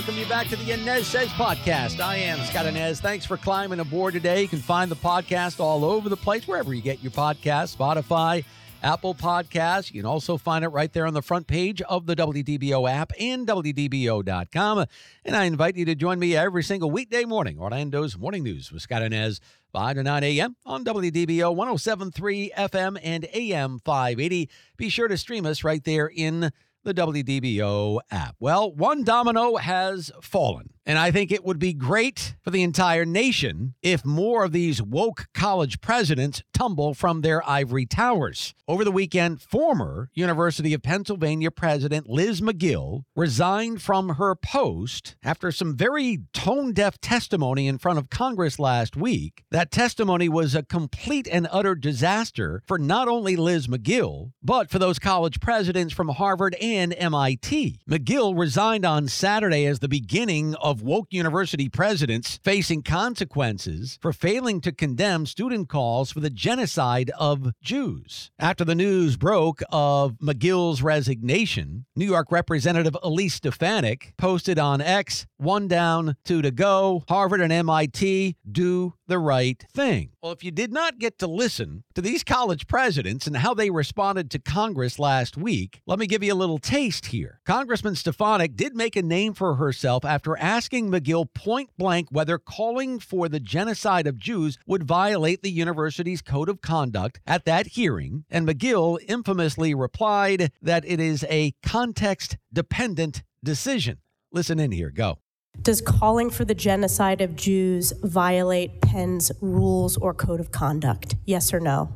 Welcome you back to the Anez Says podcast. I am Scott Anez. Thanks for climbing aboard today. You can find the podcast all over the place, wherever you get your podcast, Spotify, Apple Podcasts. You can also find it right there on the front page of the WDBO app and WDBO.com. And I invite you to join me every single weekday morning, Orlando's Morning News with Scott Inez, 5 to 9 a.m. on WDBO 1073 FM and AM 580. Be sure to stream us right there in the WDBO app. Well, one domino has fallen, and I think it would be great for the entire nation if more of these woke college presidents tumble from their ivory towers. Over the weekend, former University of Pennsylvania President Liz Magill resigned from her post after some very tone deaf testimony in front of Congress last week. That testimony was a complete and utter disaster for not only Liz Magill, but for those college presidents from Harvard and MIT. Magill resigned on Saturday as the beginning of woke university presidents facing consequences for failing to condemn student calls for the genocide of Jews. After the news broke of Magill's resignation, New York Representative Elise Stefanik posted on X, one down, two to go. Harvard and MIT do the right thing. Well, if you did not get to listen to these college presidents and how they responded to Congress last week, let me give you a little taste here. Congressman Stefanik did make a name for herself after asking Magill point blank whether calling for the genocide of Jews would violate the university's code of conduct at that hearing, and Magill infamously replied that it is a context dependent decision. Listen in here, go. Does calling for the genocide of Jews violate Penn's rules or code of conduct? Yes or no?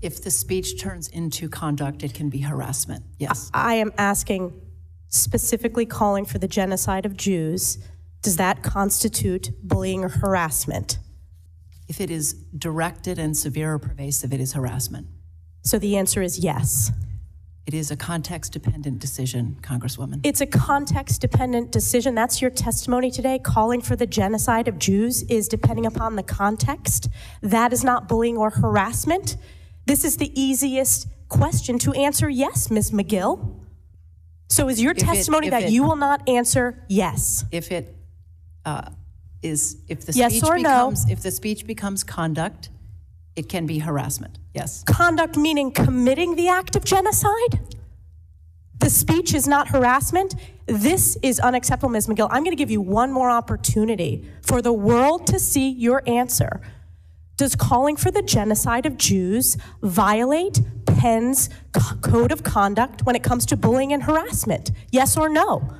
If the speech turns into conduct, it can be harassment. Yes. I am asking specifically calling for the genocide of Jews. Does that constitute bullying or harassment? If it is directed and severe or pervasive, it is harassment. So the answer is yes. It is a context dependent decision, Congresswoman. It's a context dependent decision. That's your testimony today. Calling for the genocide of Jews is depending upon the context. That is not bullying or harassment. This is the easiest question to answer yes, Ms. Magill. So is your If it- testimony if that it- you will not answer yes? If it uh, is, if the Yes speech or no? becomes, if the speech becomes conduct, it can be harassment. Yes. Conduct meaning committing the act of genocide? The speech is not harassment. This is unacceptable, Ms. Magill. I'm going to give you one more opportunity for the world to see your answer. Does calling for the genocide of Jews violate Penn's co- code of conduct when it comes to bullying and harassment? Yes or no?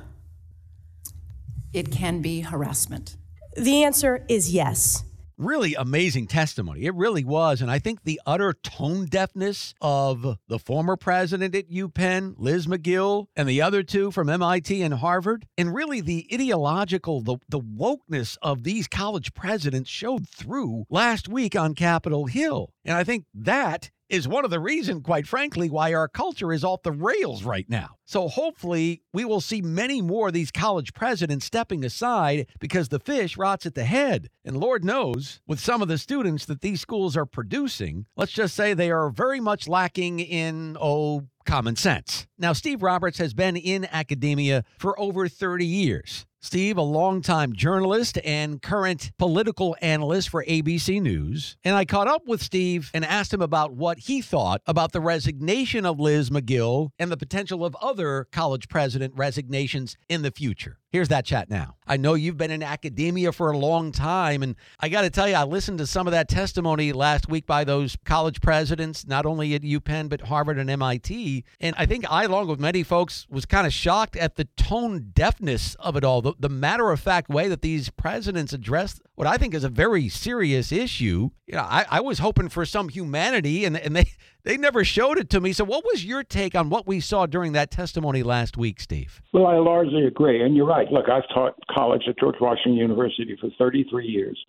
It can be harassment. The answer is yes. Really amazing testimony. It really was. And I think the utter tone deafness of the former president at UPenn, Liz Magill, and the other two from MIT and Harvard, and really the ideological, the, the wokeness of these college presidents showed through last week on Capitol Hill. And I think that is one of the reasons, quite frankly, why our culture is off the rails right now. So hopefully, we will see many more of these college presidents stepping aside because the fish rots at the head. And Lord knows, with some of the students that these schools are producing, let's just say they are very much lacking in, oh, common sense. Now, Steve Roberts has been in academia for over 30 years. Steve, a longtime journalist and current political analyst for ABC News. And I caught up with Steve and asked him about what he thought about the resignation of Liz Magill and the potential of other college president resignations in the future. Here's that chat now. I know you've been in academia for a long time, and I got to tell you, I listened to some of that testimony last week by those college presidents, not only at UPenn, but Harvard and MIT. And I think I, along with many folks, was kind of shocked at the tone deafness of it all, the, the matter of fact way that these presidents addressed what I think is a very serious issue. You know, I, I was hoping for some humanity, and, and they, they never showed it to me. So, what was your take on what we saw during that testimony last week, Steve? Well, I largely agree. And you're right. Look, I've taught college at George Washington University for 33 years.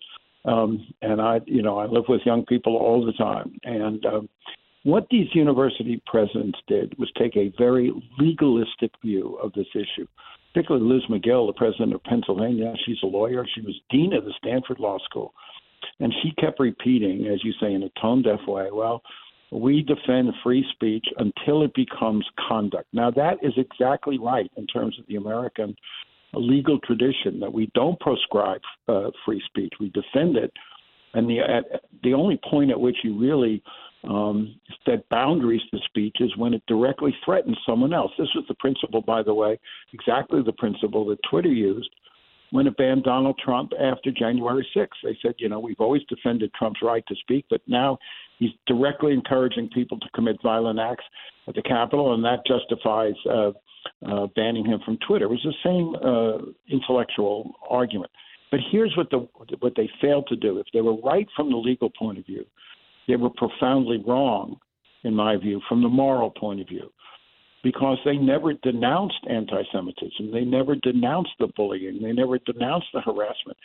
Um, and I, you know, I live with young people all the time, and um, what these university presidents did was take a very legalistic view of this issue. Particularly Liz Magill, the president of Pennsylvania, she's a lawyer. She was dean of the Stanford Law School, and she kept repeating, as you say, in a tone deaf way, "Well, we defend free speech until it becomes conduct." Now that is exactly right in terms of the American legal tradition that we don't proscribe uh, free speech. We defend it, and the at, the only point at which you really um, set boundaries to speech is when it directly threatens someone else. This was the principle, by the way, exactly the principle that Twitter used when it banned Donald Trump after January 6th. They said, you know, we've always defended Trump's right to speak, but now he's directly encouraging people to commit violent acts at the Capitol, and that justifies uh, uh, banning him from Twitter. It was the same uh, intellectual argument. But here's what the what they failed to do. If they were right from the legal point of view, they were profoundly wrong, in my view, from the moral point of view, because they never denounced anti-Semitism. They never denounced the bullying. They never denounced the harassment.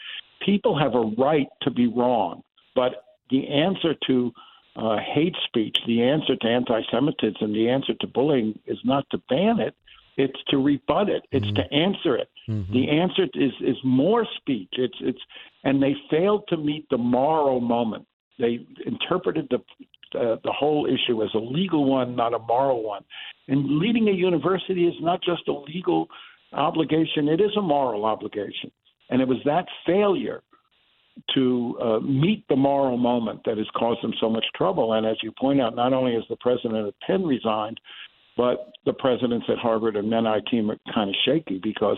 People have a right to be wrong, but the answer to uh, hate speech, the answer to anti-Semitism, the answer to bullying is not to ban it. It's to rebut it. It's mm-hmm. to answer it. Mm-hmm. The answer is is more speech. It's it's and they failed to meet the moral moment. They interpreted the uh, the whole issue as a legal one, not a moral one. And leading a university is not just a legal obligation; it is a moral obligation. And it was that failure to uh, meet the moral moment that has caused them so much trouble. And as you point out, not only has the president of Penn resigned, but the presidents at Harvard and MIT are kind of shaky because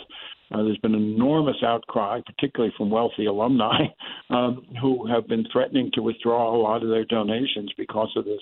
uh, there's been an enormous outcry, particularly from wealthy alumni, um, who have been threatening to withdraw a lot of their donations because of this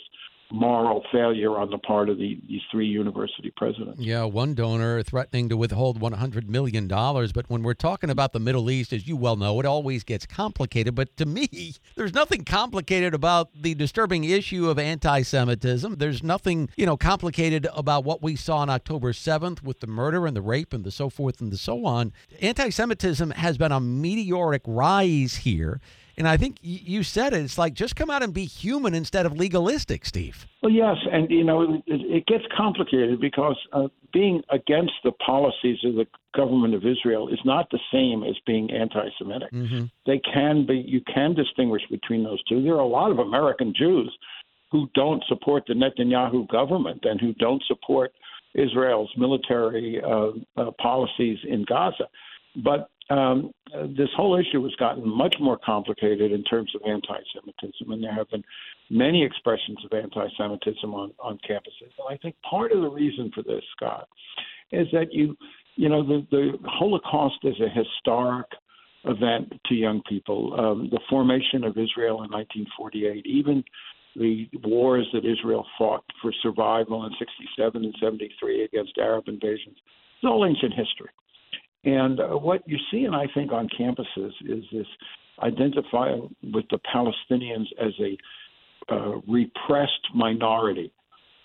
moral failure on the part of the, these three university presidents. Yeah, one donor threatening to withhold $100 million. But when we're talking about the Middle East, as you well know, it always gets complicated. But to me, there's nothing complicated about the disturbing issue of anti Semitism. There's nothing, you know, complicated about what we saw on October 7th with the murder and the rape and the so forth and the so on. Anti Semitism has been a meteoric rise here. And I think you said it. It's like just come out and be human instead of legalistic, Steve. Well, yes, and you know it, it gets complicated because uh, being against the policies of the government of Israel is not the same as being anti-Semitic. Mm-hmm. They can be. You can distinguish between those two. There are a lot of American Jews who don't support the Netanyahu government and who don't support Israel's military uh, uh, policies in Gaza. But um, this whole issue has gotten much more complicated in terms of anti-Semitism, and there have been many expressions of anti-Semitism on, on campuses. And I think part of the reason for this, Scott, is that you, you know, the, the Holocaust is a historic event to young people. Um, the formation of Israel in 1948, even the wars that Israel fought for survival in 67 and 73 against Arab invasions, it's all ancient history. And uh, what you see, and I think on campuses, is this identifying with the Palestinians as a uh, repressed minority.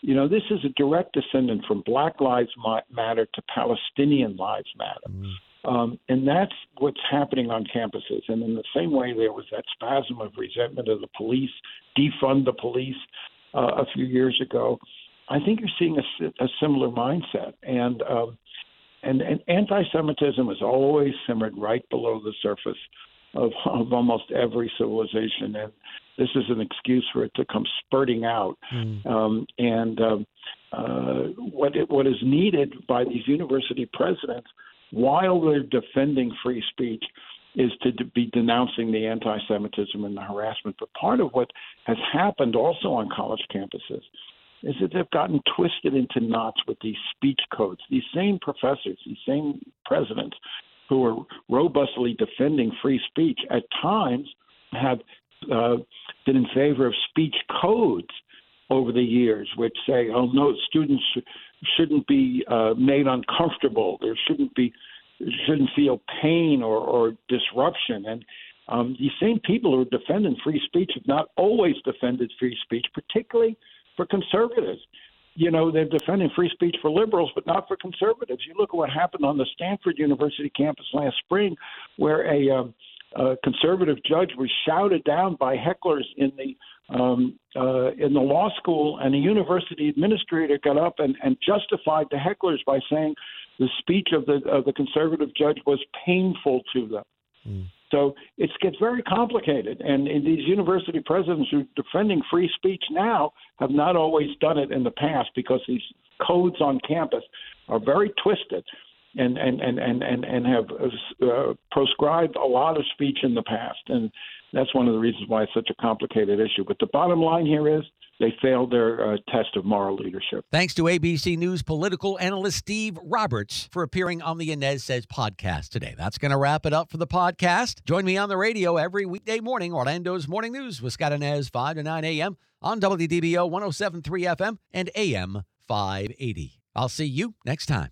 You know, this is a direct descendant from Black Lives Matter to Palestinian Lives Matter. Mm. Um, and that's what's happening on campuses. And in the same way, there was that spasm of resentment of the police, defund the police uh, a few years ago. I think you're seeing a, a similar mindset. And um, and, and anti-Semitism has always simmered right below the surface of, of almost every civilization, and this is an excuse for it to come spurting out. Mm. Um, and um, uh, what it, what is needed by these university presidents, while they're defending free speech, is to be denouncing the anti-Semitism and the harassment. But part of what has happened also on college campuses is that they've gotten twisted into knots with these speech codes. These same professors, these same presidents who are robustly defending free speech at times have uh, been in favor of speech codes over the years, which say, oh, no, students shouldn't be uh, made uncomfortable. There shouldn't be shouldn't feel pain or, or disruption. And um, these same people who are defending free speech have not always defended free speech, particularly for conservatives. You know, they're defending free speech for liberals, but not for conservatives. You look at what happened on the Stanford University campus last spring, where a um, uh, conservative judge was shouted down by hecklers in the um, uh, in the law school, and a university administrator got up and, and justified the hecklers by saying the speech of the of the conservative judge was painful to them. Mm. So it gets very complicated, and, and these university presidents who are defending free speech now have not always done it in the past because these codes on campus are very twisted and and and and and, and have uh, proscribed a lot of speech in the past, and that's one of the reasons why it's such a complicated issue. But the bottom line here is they failed their uh, test of moral leadership. Thanks to ABC News political analyst Steve Roberts for appearing on the Anez Says podcast today. That's going to wrap it up for the podcast. Join me on the radio every weekday morning, Orlando's Morning News with Scott Anez, 5 to 9 a.m. on WDBO 1073 FM and AM 580. I'll see you next time.